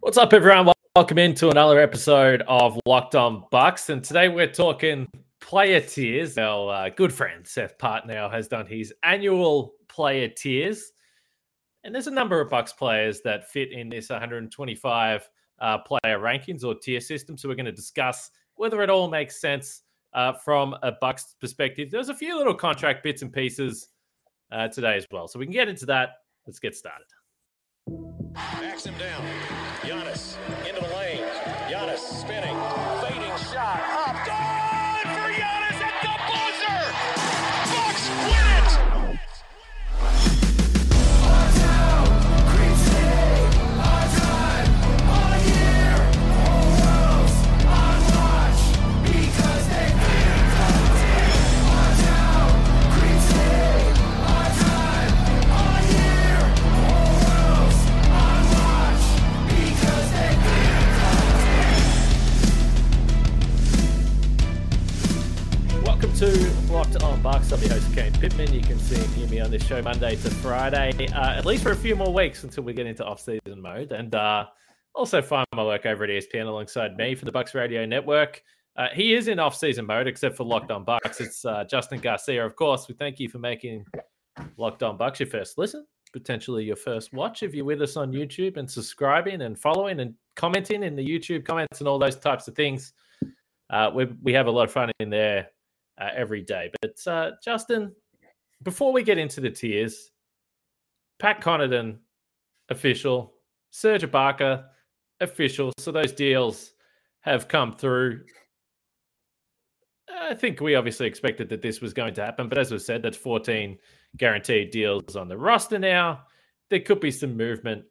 What's up, everyone? Welcome into another episode of Locked On Bucks, and today we're talking player tiers. Our uh, good friend Seth Partnow has done his annual player tiers, and there's a number of Bucks players that fit in this 125 uh, player rankings or tier system. So we're going to discuss whether it all makes sense uh, from a Bucks perspective. There's a few little contract bits and pieces uh, today as well, so we can get into that. Let's get started. Him down. Giannis into the lane. Giannis spinning. To Locked On Bucks. I'm your host, Kane Pittman. You can see and hear me on this show Monday to Friday, uh, at least for a few more weeks until we get into off-season mode. And uh, also find my work over at ESPN alongside me for the Bucks Radio Network. Uh, he is in off-season mode, except for Locked On Bucks. It's uh, Justin Garcia, of course. We thank you for making Locked On Bucks your first listen, potentially your first watch if you're with us on YouTube and subscribing and following and commenting in the YouTube comments and all those types of things. Uh, we, we have a lot of fun in there uh, every day. But uh, Justin, before we get into the tiers, Pat Connaughton, official, Serge Ibaka, official. So those deals have come through. I think we obviously expected that this was going to happen, but as we said, that's 14 guaranteed deals on the roster now. There could be some movement.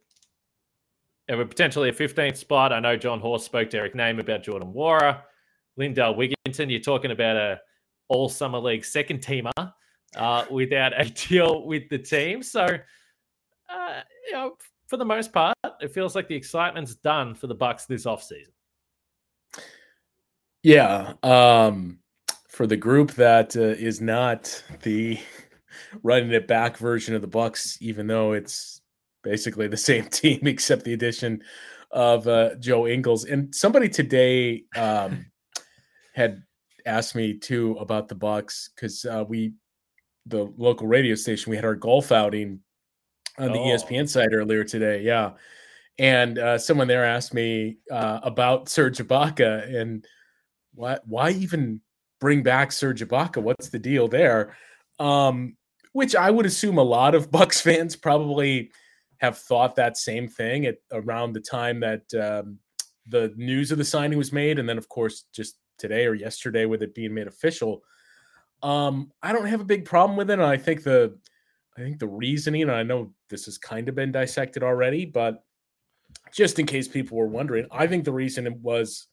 And we're potentially a 15th spot. I know Jon Horst spoke to Eric Nehm about Jordan Nwora, Lindell Wigginton. You're talking about a all summer league second teamer uh, without a deal with the team. So, uh, you know, for the most part, it feels like the excitement's done for the Bucks this offseason. Yeah. Um, for the group that uh, is not the running it back version of the Bucks, even though it's basically the same team except the addition of uh, Joe Ingles. And somebody today um, had asked me too about the Bucks because uh, we, the local radio station, we had our golf outing on the Oh. ESPN site earlier today. Yeah. And uh, someone there asked me uh, about Serge Ibaka and why why even bring back Serge Ibaka? What's the deal there? Um, which I would assume a lot of Bucks fans probably have thought that same thing at around the time that um, the news of the signing was made, and then of course just today or yesterday with it being made official. Um, I don't have a big problem with it. And I think the I think the reasoning, and I know this has kind of been dissected already, but just in case people were wondering, I think the reason it was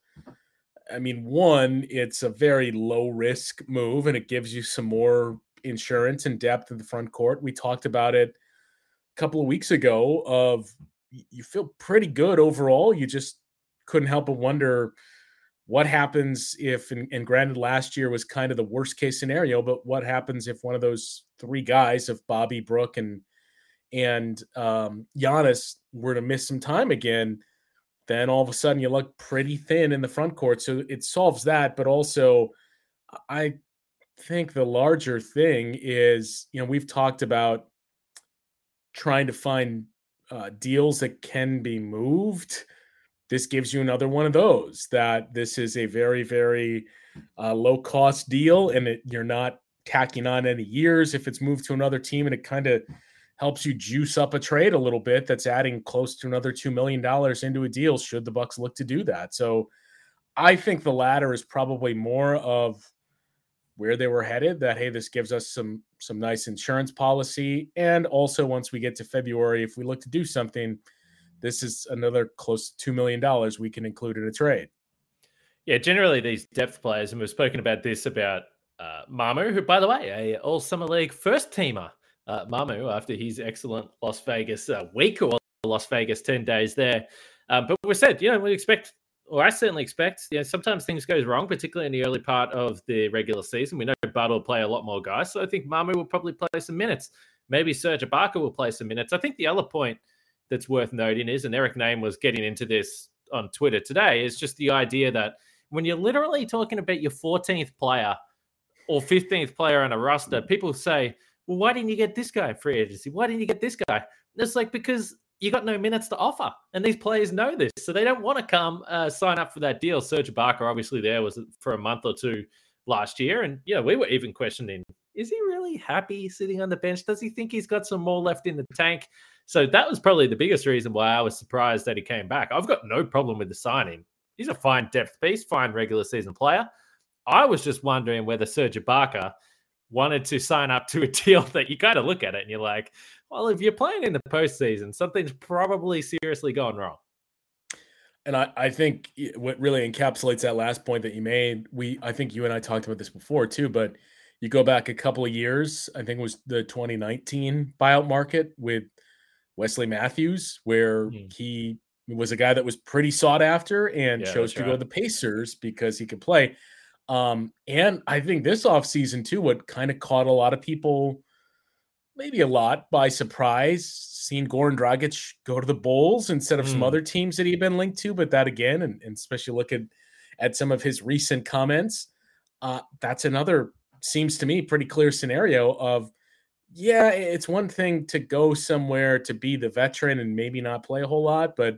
I mean, one, it's a very low risk move and it gives you some more insurance and depth in the front court. We talked about it a couple of weeks ago of you feel pretty good overall. You just couldn't help but wonder what happens if and, and granted last year was kind of the worst case scenario, but what happens if one of those three guys if Bobby Brook and and um Giannis were to miss some time again? then all of a sudden you look pretty thin in the front court. So it solves that. But also, I think the larger thing is, you know, we've talked about trying to find uh, deals that can be moved. This gives you another one of those that this is a very, very uh, low cost deal and it, you're not tacking on any years. If it's moved to another team and it kind of helps you juice up a trade a little bit that's adding close to another $2 million into a deal should the bucks look to do that. So i think the latter is probably more of where they were headed that hey this gives us some some nice insurance policy. And also once we get to february if we look to do something this is another close to $2 million we can include in a trade Yeah, generally these depth players, and we've spoken about this about uh, Mamu, who, by the way, a All Summer League first teamer. Uh, Mamu, after his excellent Las Vegas uh, week or Las Vegas ten days there, um, but we said, you know, we expect, or I certainly expect, you know, sometimes things goes wrong, particularly in the early part of the regular season. We know Bud will play a lot more guys, so I think Mamu will probably play some minutes. Maybe Serge Ibaka will play some minutes. I think the other point that's worth noting is, and Eric Nehm was getting into this on Twitter today, is just the idea that when you're literally talking about your 14th player or 15th player on a roster, people say, well, why didn't you get this guy free agency? Why didn't you get this guy? It's like because you got no minutes to offer, and these players know this, so they don't want to come uh, sign up for that deal. Serge Ibaka, obviously, there was for a month or two last year, and yeah, we were even questioning: is he really happy sitting on the bench? Does he think he's got some more left in the tank? So that was probably the biggest reason why I was surprised that he came back. I've got no problem with the signing. He's a fine depth piece, fine regular season player. I was just wondering whether Serge Ibaka wanted to sign up to a deal that you kind of look at it and you're like, well, if you're playing in the postseason, something's probably seriously gone wrong. And I, I think what really encapsulates that last point that you made, we I think you and I talked about this before too, but you go back a couple of years, I think it was the 2019 buyout market with Wesley Matthews, where mm. he was a guy that was pretty sought after and yeah, chose to right. go to the Pacers because he could play. Um, and I think this offseason, too, what kind of caught a lot of people, maybe a lot by surprise, seeing Goran Dragic go to the Bulls instead of mm. some other teams that he'd been linked to. But that again, and, and especially looking at some of his recent comments, uh, that's another seems to me pretty clear scenario of yeah, it's one thing to go somewhere to be the veteran and maybe not play a whole lot, but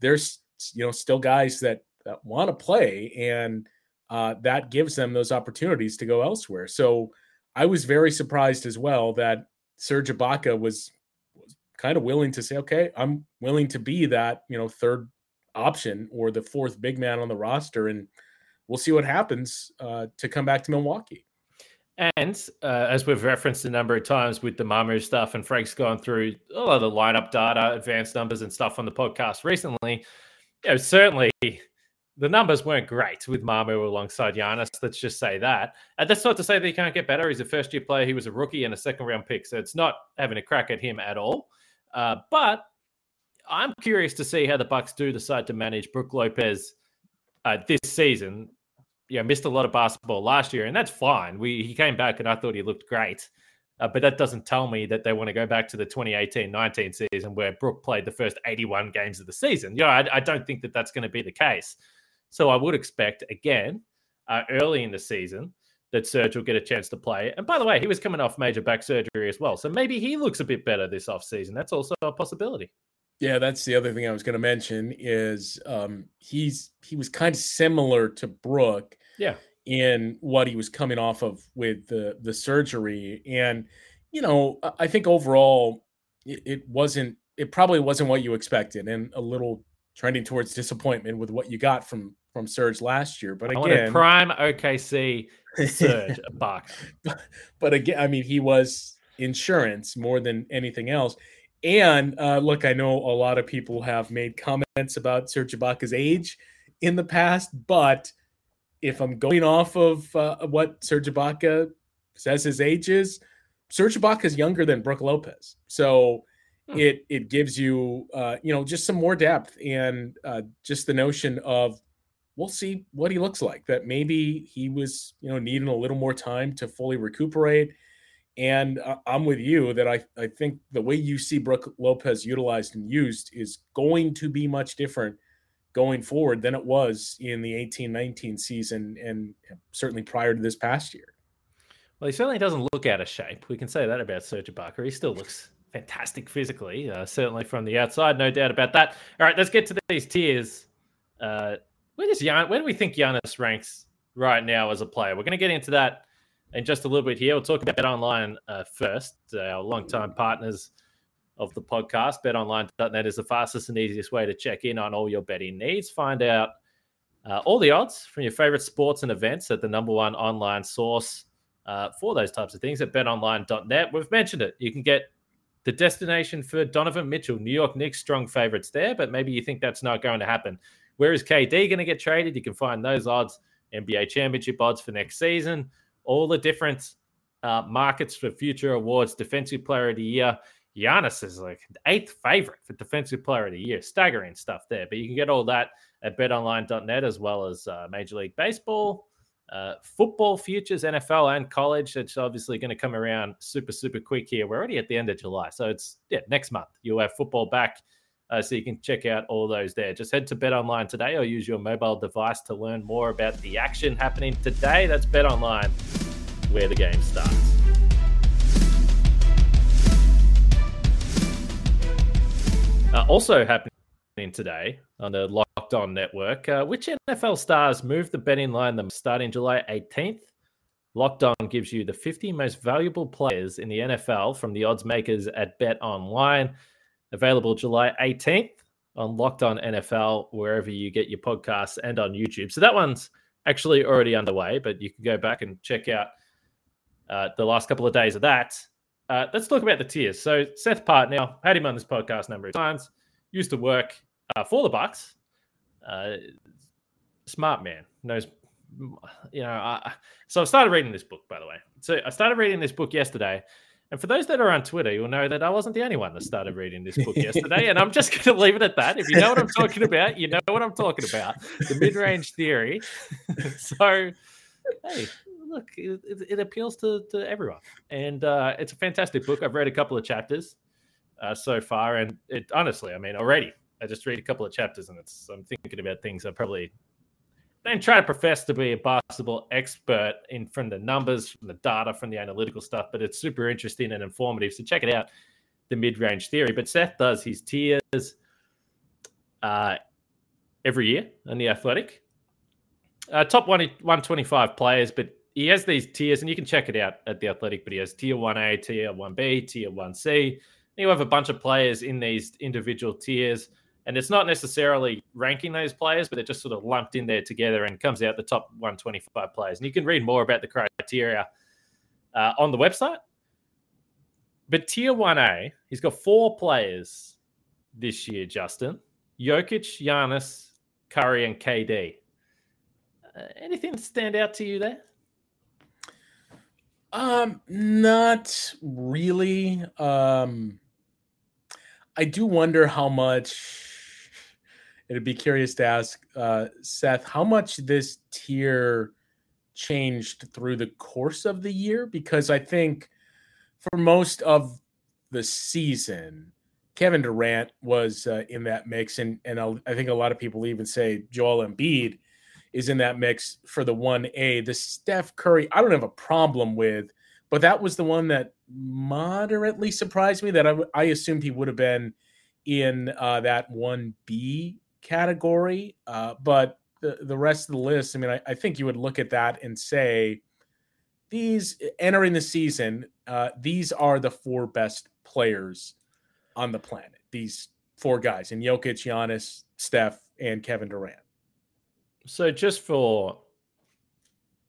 there's you know still guys that that want to play and uh, that gives them those opportunities to go elsewhere. So I was very surprised as well that Serge Ibaka was, was kind of willing to say, okay, I'm willing to be that, you know, third option or the fourth big man on the roster. And we'll see what happens uh, to come back to Milwaukee. And uh, as we've referenced a number of times with the Mamu stuff, and Frank's gone through all of the lineup data, advanced numbers, and stuff on the podcast recently, you know, certainly the numbers weren't great with Mamu alongside Giannis. Let's just say that. And that's not to say that he can't get better. He's a first year player. He was a rookie and a second round pick. So it's not having a crack at him at all. Uh, but I'm curious to see how the Bucks do decide to manage Brook Lopez uh, this season. You know, missed a lot of basketball last year, and that's fine. We he came back and I thought he looked great. Uh, but that doesn't tell me that they want to go back to the 2018-19 season where Brook played the first 81 games of the season. Yeah, I, I don't think that that's going to be the case. So I would expect again uh, early in the season that Serge will get a chance to play. And by the way, he was coming off major back surgery as well. So maybe he looks a bit better this offseason. That's also a possibility. Yeah, that's the other thing I was going to mention is um, he's he was kind of similar to Brook. Yeah. In what he was coming off of with the the surgery, and you know, I think overall it, it wasn't. It probably wasn't what you expected, and a little trending towards disappointment with what you got from from Serge last year. But again, prime OKC Serge box. But, but again, I mean, he was insurance more than anything else. And uh, look, I know a lot of people have made comments about Serge Ibaka's age in the past, but if I'm going off of uh, what Serge Ibaka says his age is, Serge Ibaka is younger than Brook Lopez. So Hmm. it it gives you uh, you know just some more depth and uh, just the notion of we'll see what he looks like. That maybe he was you know needing a little more time to fully recuperate. And I'm with you that I, I think the way you see Brook Lopez utilized and used is going to be much different going forward than it was in the 18 19 season and certainly prior to this past year. Well, he certainly doesn't look out of shape. We can say that about Serge Ibaka. He still looks fantastic physically, uh, certainly from the outside, no doubt about that. All right, let's get to these tiers. Uh, where does Jan? Where do we think Giannis ranks right now as a player? We're going to get into that in just a little bit here. We'll talk about BetOnline uh, first. Our longtime partners of the podcast, BetOnline.net is the fastest and easiest way to check in on all your betting needs. Find out uh, all the odds from your favorite sports and events at the number one online source uh, for those types of things at BetOnline.net. We've mentioned it. You can get the destination for Donovan Mitchell. New York Knicks strong favorites there, but maybe you think that's not going to happen. Where is KD going to get traded? You can find those odds, NBA championship odds for next season, all the different uh, markets for future awards, defensive player of the year. Giannis is like eighth favorite for defensive player of the year. Staggering stuff there. But you can get all that at betonline.net as well as uh, Major League Baseball, uh, football futures, NFL and college. It's obviously going to come around super, super quick here. We're already at the end of July. So it's, yeah, next month. You'll have football back Uh, so you can check out all those there. Just head to Bet Online today or use your mobile device to learn more about the action happening today. That's Bet Online, where the game starts. Uh, also happening today on the Locked On Network, uh, which NFL stars moved the betting line them starting July 18th. Locked On gives you the 50 most valuable players in the NFL from the odds makers at Bet Online. Available July 18th on Locked On NFL, wherever you get your podcasts and on YouTube. So that one's actually already underway, but you can go back and check out uh, the last couple of days of that. Uh, let's talk about the tiers. So Seth Partnow had him on this podcast a number of times. Used to work uh, for the Bucks. Uh, smart man knows. You know, I, so I started reading this book. By the way, so I started reading this book yesterday. And for those that are on Twitter, you'll know that I wasn't the only one that started reading this book yesterday. and I'm just going to leave it at that. If you know what I'm talking about, you know what I'm talking about. The mid range theory. so, hey, look, it, it, appeals to, to everyone. And uh, it's a fantastic book. I've read a couple of chapters uh, so far. And it honestly, I mean, already, I just read a couple of chapters and it's I'm thinking about things I probably don't try to profess to be a basketball expert in from the numbers, from the data, from the analytical stuff, but it's super interesting and informative. So check it out, the mid-range theory. But Seth does his tiers uh, every year on the Athletic. Uh, top one, 125 players, but he has these tiers, and you can check it out at the Athletic. But he has tier 1A, tier 1B, tier 1C. You have a bunch of players in these individual tiers and it's not necessarily ranking those players, but they're just sort of lumped in there together and comes out the top 125 players. And you can read more about the criteria uh, on the website. But tier 1A, he's got four players this year, Justin Jokic, Giannis, Curry, and KD. Uh, anything stand out to you there? Um, not really. Um, I do wonder how much it'd be curious to ask uh, Seth how much this tier changed through the course of the year because I think for most of the season, Kevin Durant was uh, in that mix, and and i think a lot of people even say Joel Embiid is in that mix for the one A. The Steph Curry, I don't have a problem with, but that was the one that moderately surprised me. That I, I assumed he would have been in uh, that one B category. Uh, but the, the rest of the list, I mean, I, I, think you would look at that and say, these entering the season, uh, these are the four best players on the planet. These four guys, and Jokic, Giannis, Steph, and Kevin Durant. So, just for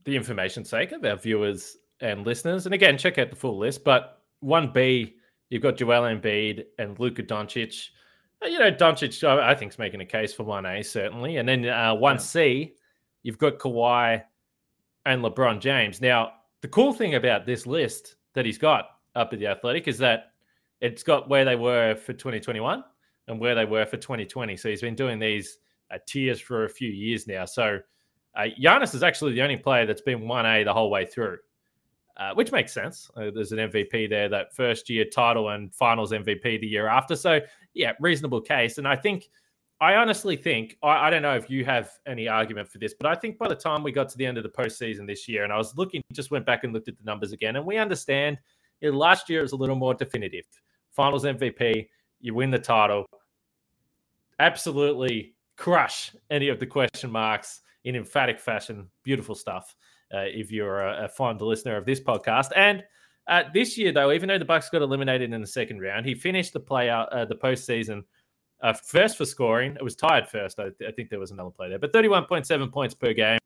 the information sake of our viewers and listeners, and again, check out the full list. But one B, you've got Joel Embiid and Luka Doncic. Uh, you know, Doncic, I think, is making a case for 1A, certainly. And then uh, 1C, you've got Kawhi and LeBron James. Now, the cool thing about this list that he's got up at the Athletic is that it's got where they were for 2021 and where they were for 2020. So he's been doing these tiers for a few years now. So uh, Giannis is actually the only player that's been 1A the whole way through uh, which makes sense. Uh, there's an MVP there, that first year title and finals MVP the year after. So, yeah, reasonable case. And I think, I honestly think, I, I, don't know if you have any argument for this, but I think by the time we got to the end of the postseason this year, and I was looking, just went back and looked at the numbers again, and we understand you know, last year was a little more definitive. Finals MVP, you win the title, absolutely crush any of the question marks in emphatic fashion. Beautiful stuff uh, if you're a, a, fond listener of this podcast. And uh, this year, though, even though the Bucks got eliminated in the second round, he finished the playout, uh, the postseason uh, first for scoring. It was tied first. I, I, think there was another play there, but 31.7 points per game.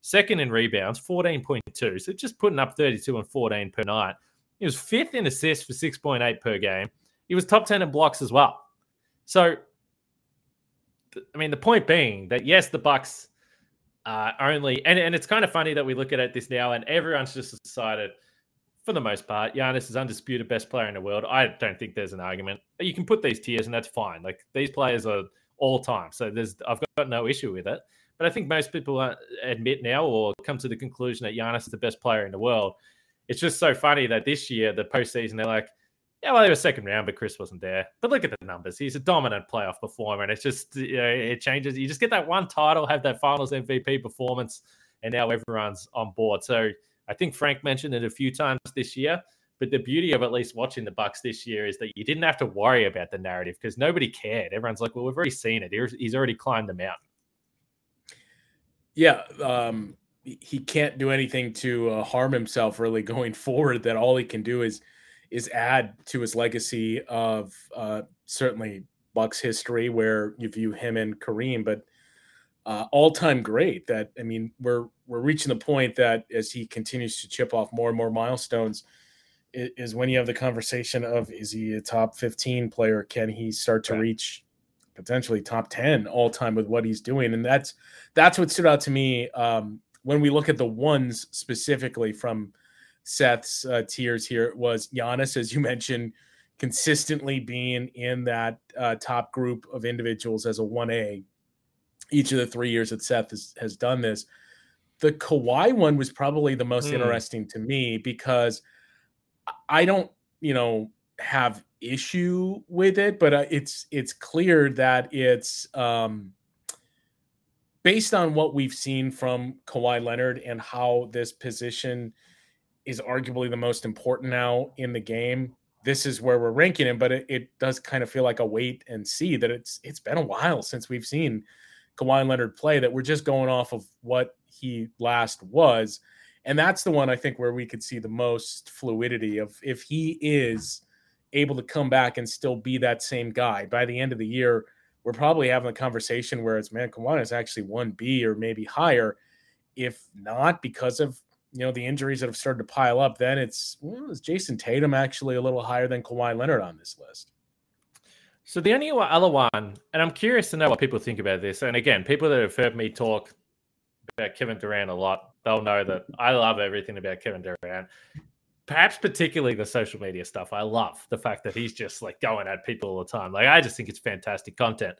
Second in rebounds, 14.2. So just putting up 32 and 14 per night. He was fifth in assists for 6.8 per game. He was top 10 in blocks as well. So, I mean, the point being that yes, the Bucks uh, only, and, and it's kind of funny that we look at it this now and everyone's just decided, for the most part, Giannis is undisputed best player in the world. I don't think there's an argument. You can put these tiers and that's fine. Like these players are all time. So there's, I've got no issue with it. But I think most people uh, admit now or come to the conclusion that Giannis is the best player in the world. It's just so funny that this year, the postseason, they're like, yeah, well, he was second round, but Khris wasn't there. But look at the numbers. He's a dominant playoff performer, and it's just you know, it changes. You just get that one title, have that Finals MVP performance, and now everyone's on board. So I think Frank mentioned it a few times this year. But the beauty of at least watching the Bucks this year is that you didn't have to worry about the narrative because nobody cared. Everyone's like, "Well, we've already seen it. He's already climbed the mountain." Yeah, um, he can't do anything to uh, harm himself really going forward. That all he can do is is add to his legacy of uh, certainly Bucks history, where you view him and Kareem, but uh, all time great. That I mean, we're we're reaching the point that as he continues to chip off more and more milestones, is when you have the conversation of is he a top fifteen player? Can he start to right. reach potentially top ten all time with what he's doing? And that's that's what stood out to me um, when we look at the ones specifically from Seth's uh, tiers here was Giannis, as you mentioned, consistently being in that uh, top group of individuals as a 1A each of the three years that Seth has, has done this. The Kawhi one was probably the most mm. interesting to me because I don't, you know, have issue with it, but uh, it's it's clear that it's um, based on what we've seen from Kawhi Leonard and how this position – is arguably the most important now in the game. This is where we're ranking him, but it, it does kind of feel like a wait and see that it's it's been a while since we've seen Kawhi Leonard play. That we're just going off of what he last was, and that's the one I think where we could see the most fluidity of if he is able to come back and still be that same guy by the end of the year. We're probably having a conversation where it's man, Kawhi is actually one B or maybe higher. If not because of you know the injuries that have started to pile up, then it's well, is Jayson Tatum actually a little higher than Kawhi Leonard on this list? So the only other one, and I'm curious to know what people think about this. And again, people that have heard me talk about Kevin Durant a lot, they'll know that I love everything about Kevin Durant. Perhaps particularly the social media stuff. I love the fact that he's just like going at people all the time. Like I just think it's fantastic content.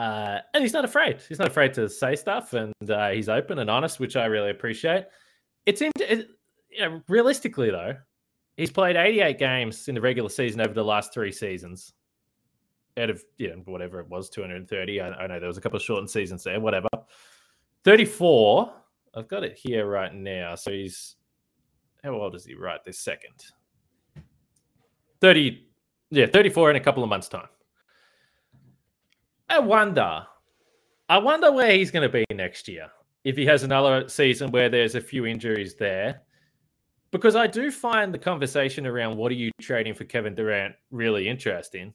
Uh, and he's not afraid. He's not afraid to say stuff, and uh, he's open and honest, which I really appreciate. It you know, realistically though, he's played 88 games in the regular season over the last three seasons. Out of you know whatever it was, 230. I, I know there was a couple of shortened seasons there. Whatever. 34. I've got it here right now. So he's how old is he right this second? 30. Yeah, 34 in a couple of months' time. I wonder. I wonder where he's going to be next year if he has another season where there's a few injuries there. Because I do find the conversation around what are you trading for Kevin Durant really interesting.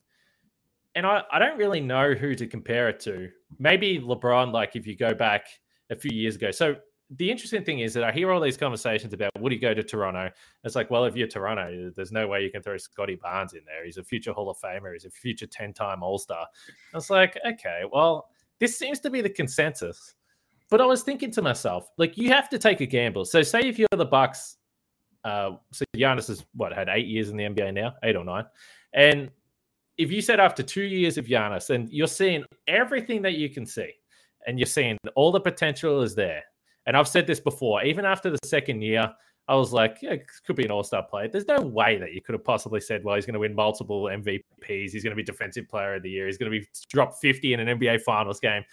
And I, I don't really know who to compare it to. Maybe LeBron, like if you go back a few years ago. So the interesting thing is that I hear all these conversations about would he go to Toronto? It's like, well, if you're Toronto, there's no way you can throw Scottie Barnes in there. He's a future Hall of Famer. He's a future 10 time All Star. I was like, okay, well, this seems to be the consensus. But I was thinking to myself, like, you have to take a gamble. So, say if you're the Bucks, uh, so Giannis has what had eight years in the NBA now, eight or nine, and if you said after two years of Giannis, and you're seeing everything that you can see, and you're seeing all the potential is there, and I've said this before, even after the second year, I was like, yeah, could be an all star player. There's no way that you could have possibly said, well, he's going to win multiple MVPs. He's going to be defensive player of the year. He's going to be drop 50 in an NBA finals game.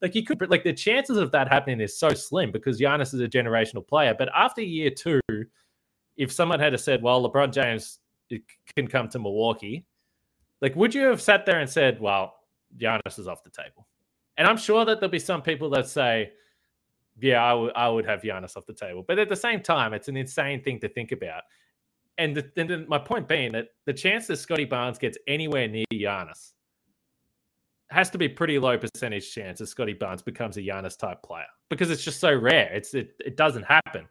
Like you could, like the chances of that happening is so slim because Giannis is a generational player. But after year two, if someone had said, well, LeBron James can come to Milwaukee, like would you have sat there and said, well, Giannis is off the table? And I'm sure that there'll be some people that say, yeah, I, w- I would have Giannis off the table. But at the same time, it's an insane thing to think about. And, the, and my point being that the chance that Scottie Barnes gets anywhere near Giannis has to be pretty low percentage chance that Scottie Barnes becomes a Giannis type player because it's just so rare. It's it, it doesn't happen.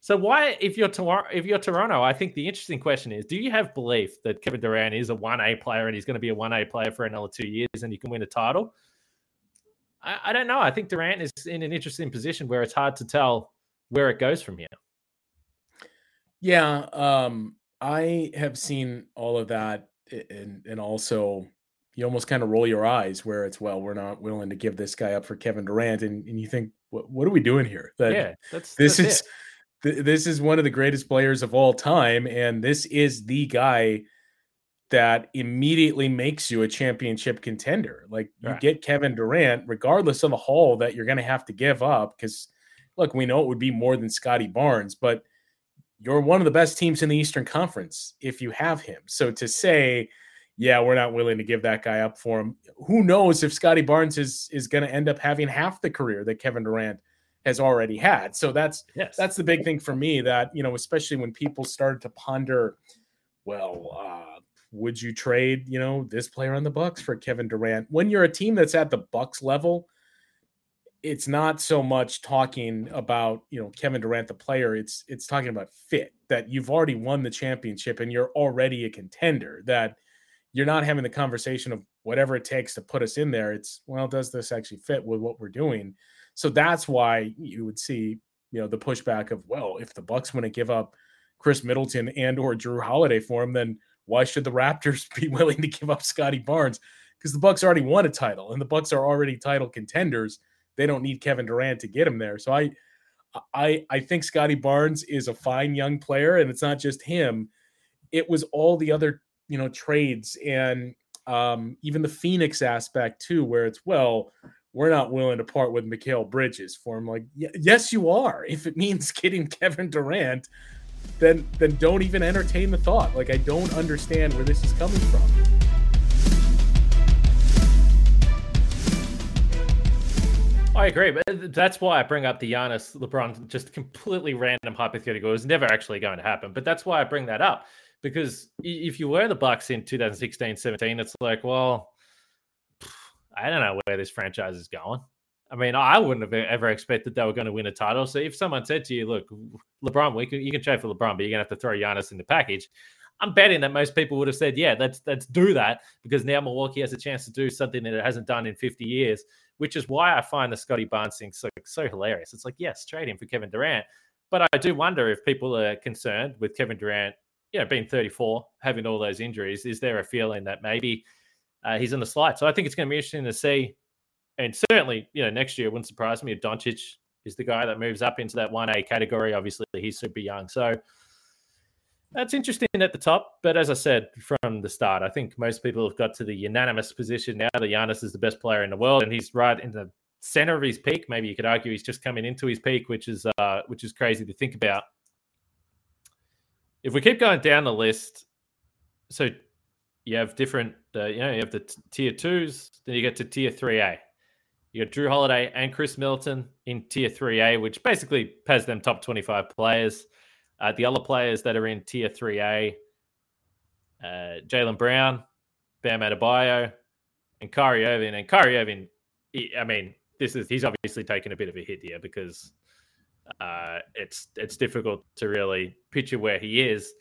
So why, if you're Toronto, if you're Toronto, I think the interesting question is: Do you have belief that Kevin Durant is a one A player and he's going to be a one A player for another two years and you can win a title? I, I don't know. I think Durant is in an interesting position where it's hard to tell where it goes from here. Yeah, um, I have seen all of that, and and also you almost kind of roll your eyes where it's well, we're not willing to give this guy up for Kevin Durant, and, and you think, what what are we doing here? That yeah, that's this that's is. Th- this is one of the greatest players of all time, and this is the guy that immediately makes you a championship contender. Like you Right. get Kevin Durant, regardless of the haul that you're going to have to give up. Because look, we know it would be more than Scottie Barnes, but you're one of the best teams in the Eastern Conference if you have him. So to say, yeah, we're not willing to give that guy up for him. Who knows if Scottie Barnes is is going to end up having half the career that Kevin Durant has already had. So that's Yes. that's the big thing for me that you know especially when people started to ponder well uh would you trade you know this player on the bucks for kevin durant? When you're a team that's at the bucks level it's not so much talking about you know kevin durant the player. It's it's talking about fit that you've already won the championship and you're already a contender that you're not having the conversation of whatever it takes to put us in there. It's well does this actually fit with what we're doing? So that's why you would see you know the pushback of well if the bucks want to give up khris middleton and or jrue holiday for him then why should the raptors be willing to give up scottie barnes because the bucks already won a title and the bucks are already title contenders they don't need kevin durant to get him there so i i i think scottie barnes is a fine young player and it's not just him it was all the other you know trades and um even the phoenix aspect too where it's well we're not willing to part with Mikal Bridges for him. Like, yes, you are. If it means getting Kevin Durant, then then don't even entertain the thought. Like, I don't understand where this is coming from. I agree, but that's why I bring up the Giannis LeBron just completely random hypothetical. It was never actually going to happen, but that's why I bring that up because if you were the Bucks in 2016, 17, it's like, well, I don't know where this franchise is going. I mean, I wouldn't have ever expected they were going to win a title. So if someone said to you, "Look, LeBron, we can, you can trade for LeBron, but you're going to have to throw Giannis in the package," I'm betting that most people would have said, "Yeah, let's let's do that," because now Milwaukee has a chance to do something that it hasn't done in 50 years. Which is why I find the Scottie Barnes thing so so hilarious. It's like, yes, trade him for Kevin Durant, but I do wonder if people are concerned with Kevin Durant, you know, being 34, having all those injuries. Is there a feeling that maybe uh, he's in the slide? So I think it's going to be interesting to see. And certainly, you know, next year it wouldn't surprise me if Doncic is the guy that moves up into that 1A category. Obviously, he's super young. So that's interesting at the top. But as I said from the start, I think most people have got to the unanimous position now that Giannis is the best player in the world and he's right in the center of his peak. Maybe you could argue he's just coming into his peak, which is uh, which is crazy to think about. If we keep going down the list, so you have different, uh, you know, you have the t- tier twos, then you get to tier three A. You got Jrue Holiday and Khris Middleton in tier 3A, which basically has them top 25 players. Uh, the other players that are in tier 3A, uh, Jaylen Brown, Bam Adebayo, and Kyrie Irving. And Kyrie Irving, he- I mean, this is he's obviously taken a bit of a hit here because uh, it's it's difficult to really picture where he is.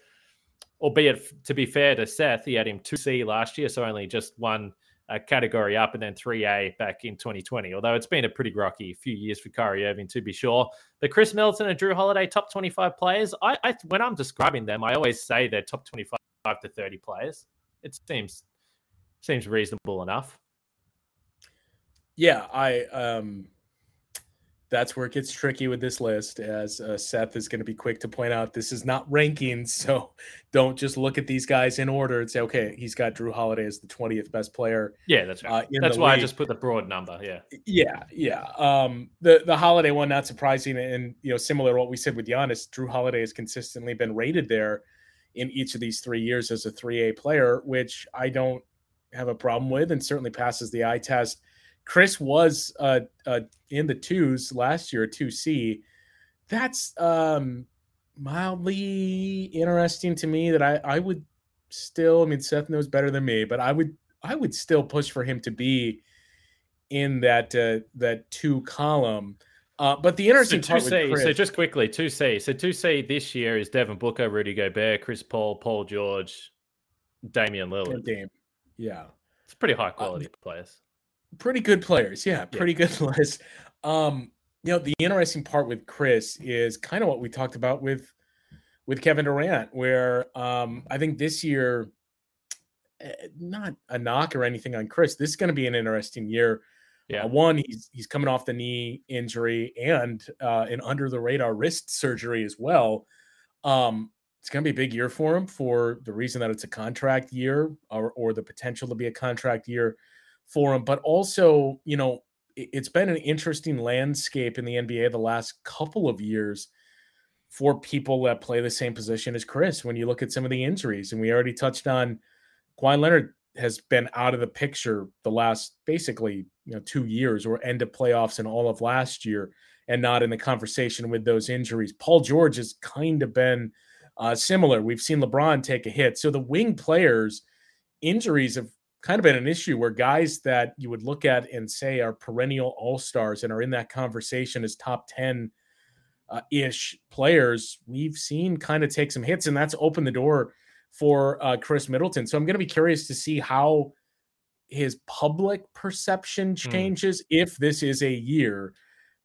Albeit, to be fair to Seth, he had him 2C last year, so only just one uh, category up and then 3A back in 2020. Although it's been a pretty rocky few years for Kyrie Irving, to be sure. But Khris Middleton and Jrue Holiday, top 25 players. I, I when I'm describing them, I always say they're top 25 to 30 players. It seems seems reasonable enough. Yeah, I um that's where it gets tricky with this list as uh, Seth is going to be quick to point out this is not rankings, so don't just look at these guys in order and say okay, he's got Jrue Holiday as the 20th best player. Yeah, that's right. Uh, that's why I just put the broad number. Yeah. Yeah, yeah. Um the the Holiday one not surprising and you know similar to what we said with Giannis, Jrue Holiday has consistently been rated there in each of these 3 years as a 3A player, which I don't have a problem with and certainly passes the eye test. Khris was uh, uh, in the twos last year, 2C. That's um, mildly interesting to me that I, I would still, I mean, Seth knows better than me, but I would, I would still push for him to be in that, uh, that two column. Uh, but the interesting so part 2C, with Khris, so just quickly, 2C. So 2C this year is Devin Booker, Rudy Gobert, Chris Paul, Paul George, Damian Lillard. Dame, yeah, It's pretty high quality players. Pretty good players. Yeah, pretty good list. Um, you know, the interesting part with Khris is kind of what we talked about with with Kevin Durant, where um, I think this year, eh, not a knock or anything on Khris. This is going to be an interesting year. Yeah. Uh, one, he's he's coming off the knee injury and uh, an under the radar wrist surgery as well. Um, it's going to be a big year for him for the reason that it's a contract year or, or the potential to be a contract year for him. But also, you know, it, it's been an interesting landscape in the NBA the last couple of years for people that play the same position as Khris. when you look at some of the injuries. And we already touched on Kawhi Leonard has been out of the picture the last basically you know two years or end of playoffs and all of last year and not in the conversation with those injuries. Paul George has kind of been uh, similar. We've seen LeBron take a hit. So the wing players injuries have kind of been an issue where guys that you would look at and say are perennial all-stars and are in that conversation as top 10 uh, ish players, we've seen kind of take some hits, and that's opened the door for uh, Khris Middleton. So I'm going to be curious to see how his public perception hmm. changes mm. if this is a year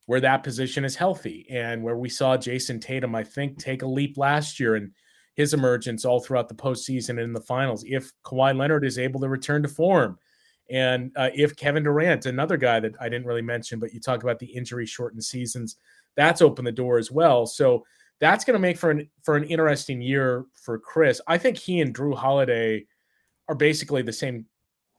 where that position is healthy and where we saw Jayson Tatum, I think, take a leap last year and his emergence all throughout the postseason and in the finals. If Kawhi Leonard is able to return to form, and uh, if Kevin Durant, another guy that I didn't really mention, but you talk about the injury shortened seasons, that's opened the door as well. So that's going to make for an for an interesting year for Khris. I think he and Jrue Holiday are basically the same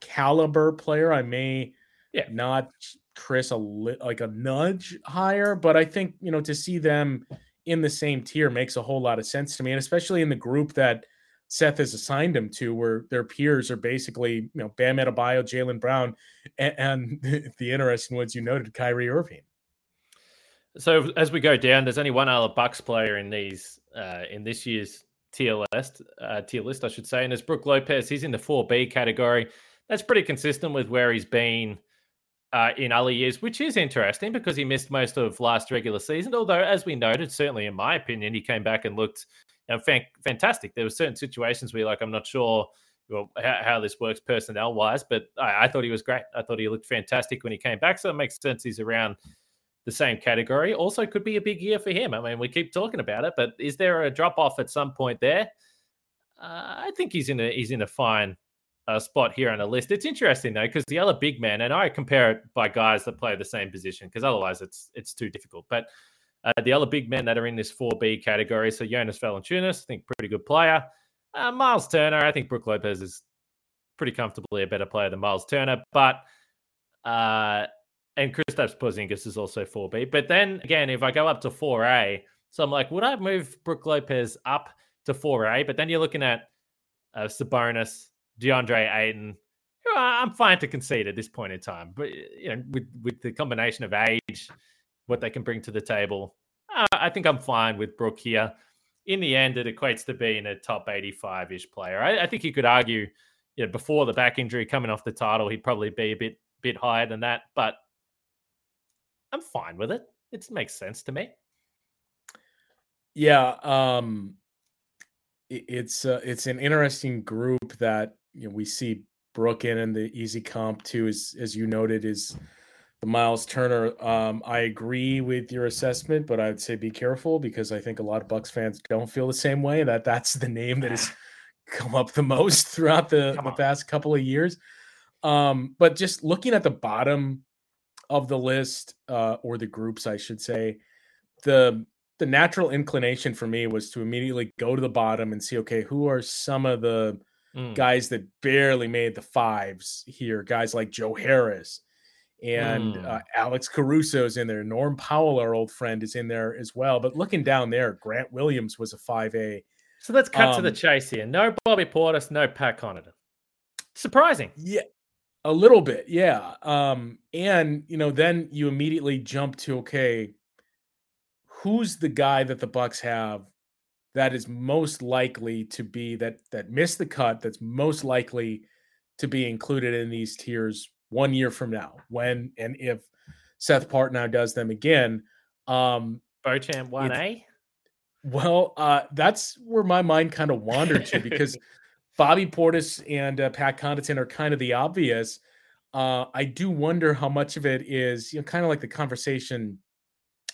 caliber player. I may yeah. not Khris a li- like a nudge higher, but I think you know to see them in the same tier makes a whole lot of sense to me, and especially in the group that Seth has assigned him to, where their peers are basically you know Bam Adebayo, Jaylen Brown, and, and the interesting ones you noted, Kyrie Irving. So as we go down, there's only one other Bucks player in these uh, in this year's tier list, uh, tier list, I should say, and it's Brook Lopez. He's in the 4B category. That's pretty consistent with where he's been uh, in other years, which is interesting because he missed most of last regular season. Although, as we noted, certainly in my opinion, he came back and looked you know, fan- fantastic. There were certain situations where, like, I'm not sure well, how, how this works personnel wise, but I, I, thought he was great. I thought he looked fantastic when he came back. So it makes sense he's around the same category. Also, could be a big year for him. I mean, we keep talking about it, but is there a drop off at some point there? Uh, I think he's in a he's in a fine uh, spot here on the list. It's interesting though because the other big man, and I compare it by guys that play the same position because otherwise it's it's too difficult. But uh, the other big men that are in this 4B category, so Jonas Valanciunas, I think pretty good player. Uh, Miles Turner, I think Brook Lopez is pretty comfortably a better player than Miles Turner, but uh, and Kristaps Porzingis is also 4B. But then again, if I go up to 4A, so I'm like, would I move Brook Lopez up to 4A? But then you're looking at uh, Sabonis, DeAndre Ayton. I'm fine to concede at this point in time, but you know, with with the combination of age, what they can bring to the table, uh, I think I'm fine with Brook here. In the end, it equates to being a top 85 ish player. I, I think you could argue, you know, before the back injury coming off the title, he'd probably be a bit bit higher than that. But I'm fine with it. It makes sense to me. Yeah, um, it's uh, it's an interesting group that you know we see Brook in and the easy comp too, as as you noted, is the Miles Turner. Um, I agree with your assessment, but I'd say be careful because I think a lot of Bucks fans don't feel the same way. That that's the name that has come up the most throughout the, the past couple of years. Um, but just looking at the bottom of the list, uh, or the groups, I should say, the the natural inclination for me was to immediately go to the bottom and see, okay, who are some of the mm. guys that barely made the fives here? Guys like Joe Harris and mm. uh, Alex Caruso's in there. Norm Powell, our old friend, is in there as well. But looking down there, Grant Williams was a 5A. So let's cut um, to the um, chase here. No Bobby Portis, no Pat Connaughton. Surprising. Yeah. A little bit, yeah. Um, and you know, then you immediately jump to okay, who's the guy that the Bucks have that is most likely to be that that missed the cut, that's most likely to be included in these tiers one year from now, when and if Seth Partnow does them again. Um Beauchamp one A. Well, uh, that's where my mind kind of wandered to because Bobby Portis and uh, Pat Connaughton are kind of the obvious. Uh, I do wonder how much of it is, you know, kind of like the conversation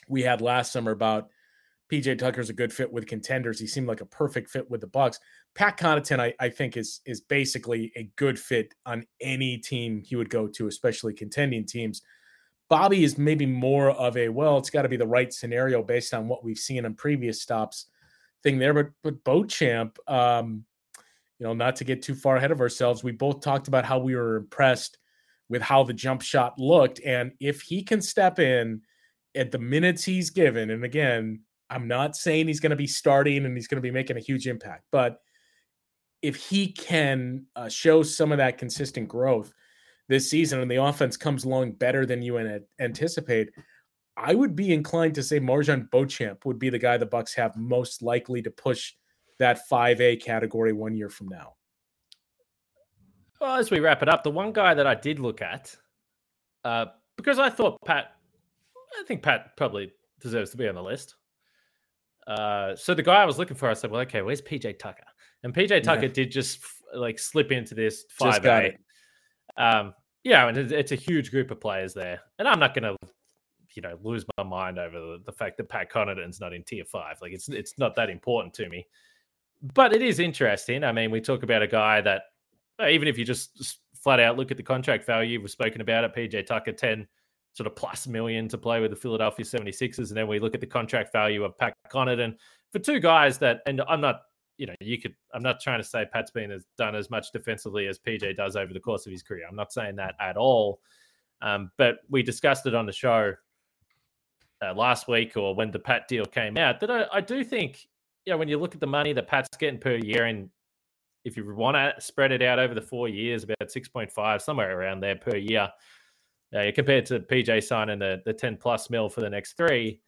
we had last summer about PJ Tucker's a good fit with contenders. He seemed like a perfect fit with the Bucks. Pat Connaughton, I, I think, is is basically a good fit on any team he would go to, especially contending teams. Bobby is maybe more of a well, it's got to be the right scenario based on what we've seen in previous stops thing there. But but Beauchamp, um, you know, not to get too far ahead of ourselves, we both talked about how we were impressed with how the jump shot looked. And if he can step in at the minutes he's given, and again, I'm not saying he's going to be starting and he's going to be making a huge impact, but if he can uh, show some of that consistent growth this season and the offense comes along better than you anticipate, I would be inclined to say MarJon Beauchamp would be the guy the Bucks have most likely to push that 5A category one year from now. Well, as we wrap it up, the one guy that I did look at, uh, because I thought Pat, I think Pat probably deserves to be on the list. Uh, so the guy I was looking for, I said, well, okay, where's PJ Tucker? And PJ Tucker yeah. did just like slip into this five A. Um, yeah, and it's a huge group of players there, and I'm not going to, you know, lose my mind over the, the fact that Pat Connaughton's not in tier five. Like it's it's not that important to me, but it is interesting. I mean, we talk about a guy that even if you just flat out look at the contract value, we've spoken about it. PJ Tucker, 10 sort of plus million to play with the Philadelphia 76ers. And then we look at the contract value of Pat Connaughton And for two guys that, and I'm not, you know, you could, I'm not trying to say Pat's been as done as much defensively as PJ does over the course of his career. I'm not saying that at all. Um, but we discussed it on the show uh, last week or when the Pat deal came out that I, I do think, you know, when you look at the money that Pat's getting per year and if you want to spread it out over the four years, about 6.5, somewhere around there per year, uh, compared to PJ signing the, the 10 plus mil for the next three,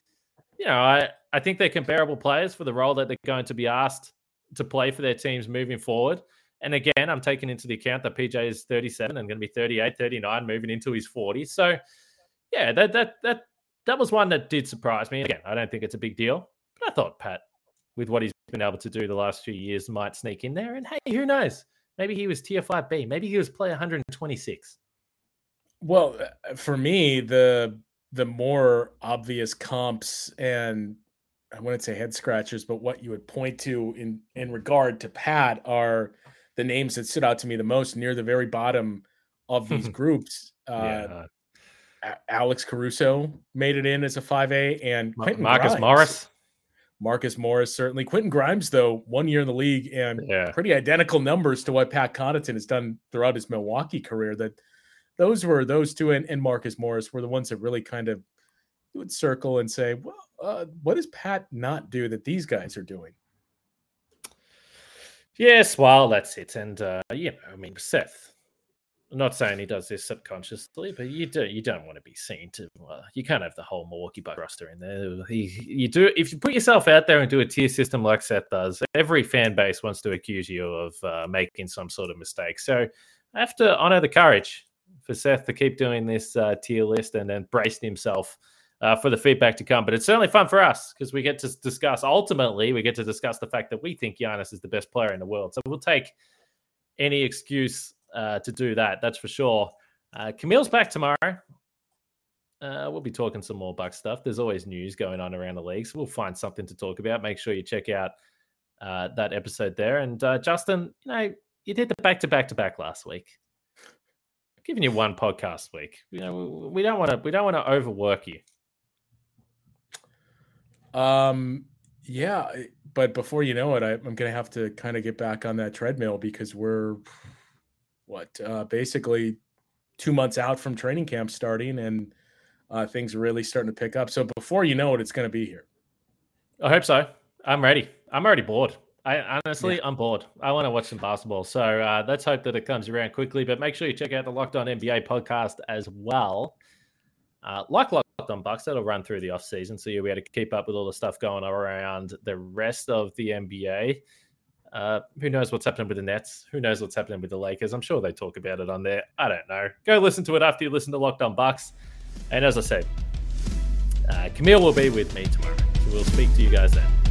you know, I, I think they're comparable players for the role that they're going to be asked to play for their teams moving forward. And again, I'm taking into the account that PJ is 37 and going to be 38, 39, moving into his 40s. So, yeah, that that that that was one that did surprise me. Again, I don't think it's a big deal, but I thought Pat with what he's been able to do the last few years might sneak in there. And hey, who knows? Maybe he was tier 5B. Maybe he was player 126. Well, uh, for me, the the more obvious comps and I wouldn't say head scratchers, but what you would point to in in regard to Pat are the names that stood out to me the most near the very bottom of these groups. Uh, yeah. Alex Caruso made it in as a 5A and Marcus Grimes. Morris. Marcus Morris, certainly. Quentin Grimes, though, one year in the league and yeah. pretty identical numbers to what Pat Connaughton has done throughout his Milwaukee career. That those were those two and, and Marcus Morris were the ones that really kind of would circle and say, well, uh, what does Pat not do that these guys are doing? Yes, well, that's it. And, uh, you know, I mean, Seth, I'm not saying he does this subconsciously, but you do you don't want to be seen to. Uh, you can't have the whole Milwaukee Bucks roster in there. He, you do if you put yourself out there and do a tier system like Seth does. Every fan base wants to accuse you of uh, making some sort of mistake. So I have to honor the courage for Seth to keep doing this uh, tier list and then bracing himself uh, for the feedback to come. But it's certainly fun for us because we get to discuss. Ultimately, we get to discuss the fact that we think Giannis is the best player in the world. So we'll take any excuse uh, to do that. That's for sure. Uh, Camille's back tomorrow. Uh, we'll be talking some more Buck stuff. There's always news going on around the league, so we'll find something to talk about. Make sure you check out uh, that episode there. And Justin, you know, you did the back to back to back last week. Giving you one podcast week. You know, we don't want to we don't want to overwork you. Um. Yeah, but before you know it, I, I'm going to have to kind of get back on that treadmill because we're what uh, basically two months out from training camp starting, and uh, things are really starting to pick up. So before you know it, it's going to be here. I hope so. I'm ready. I'm already bored. I honestly, yeah. I'm bored. I want to watch some basketball. So uh, let's hope that it comes around quickly. But make sure you check out the Locked On NBA podcast as well. Uh, like Locked On Bucks, that'll run through the off season, so you'll be able to keep up with all the stuff going around the rest of the NBA. Uh, who knows what's happening with the Nets? Who knows what's happening with the Lakers? I'm sure they talk about it on there. I don't know. Go listen to it after you listen to Locked On Bucks. And as I said, uh, Camille will be with me tomorrow. So we'll speak to you guys then.